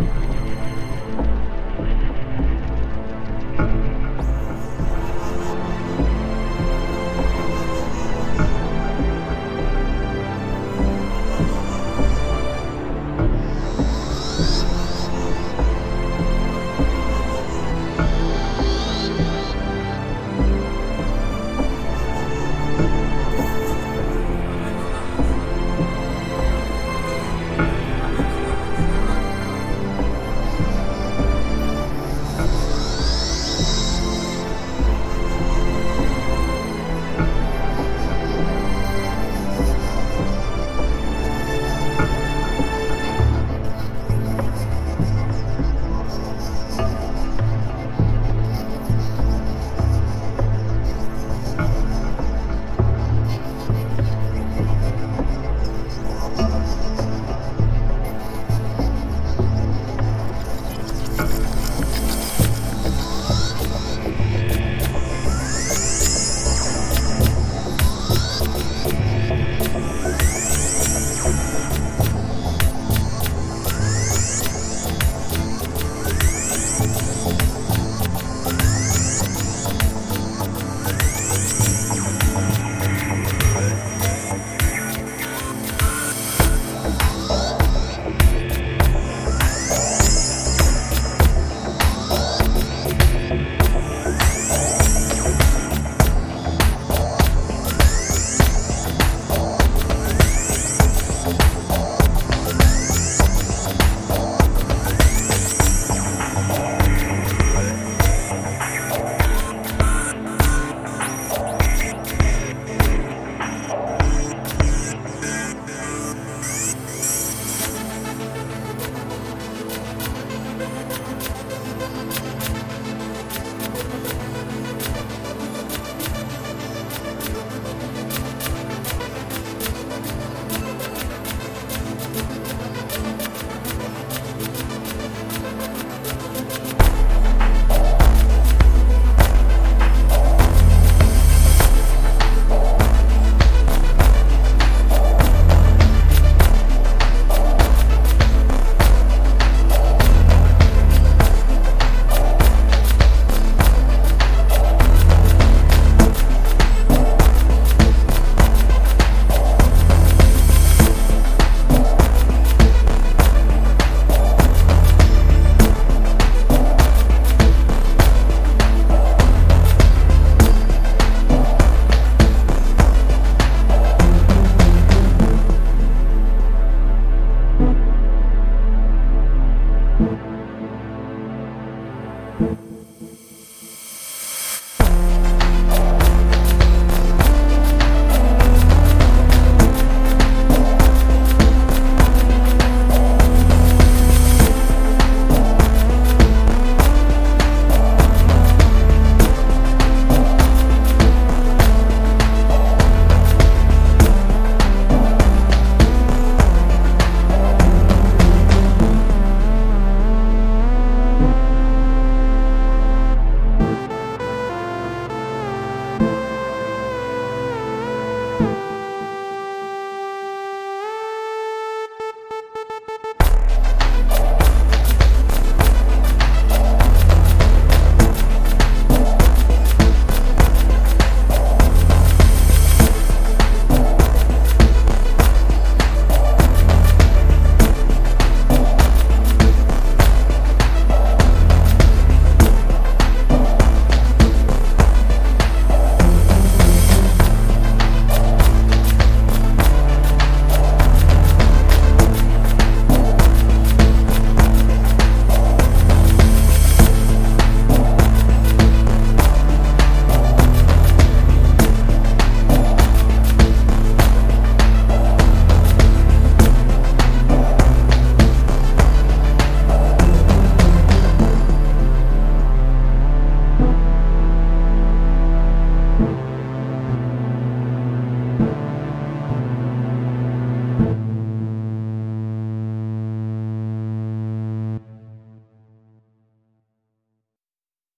you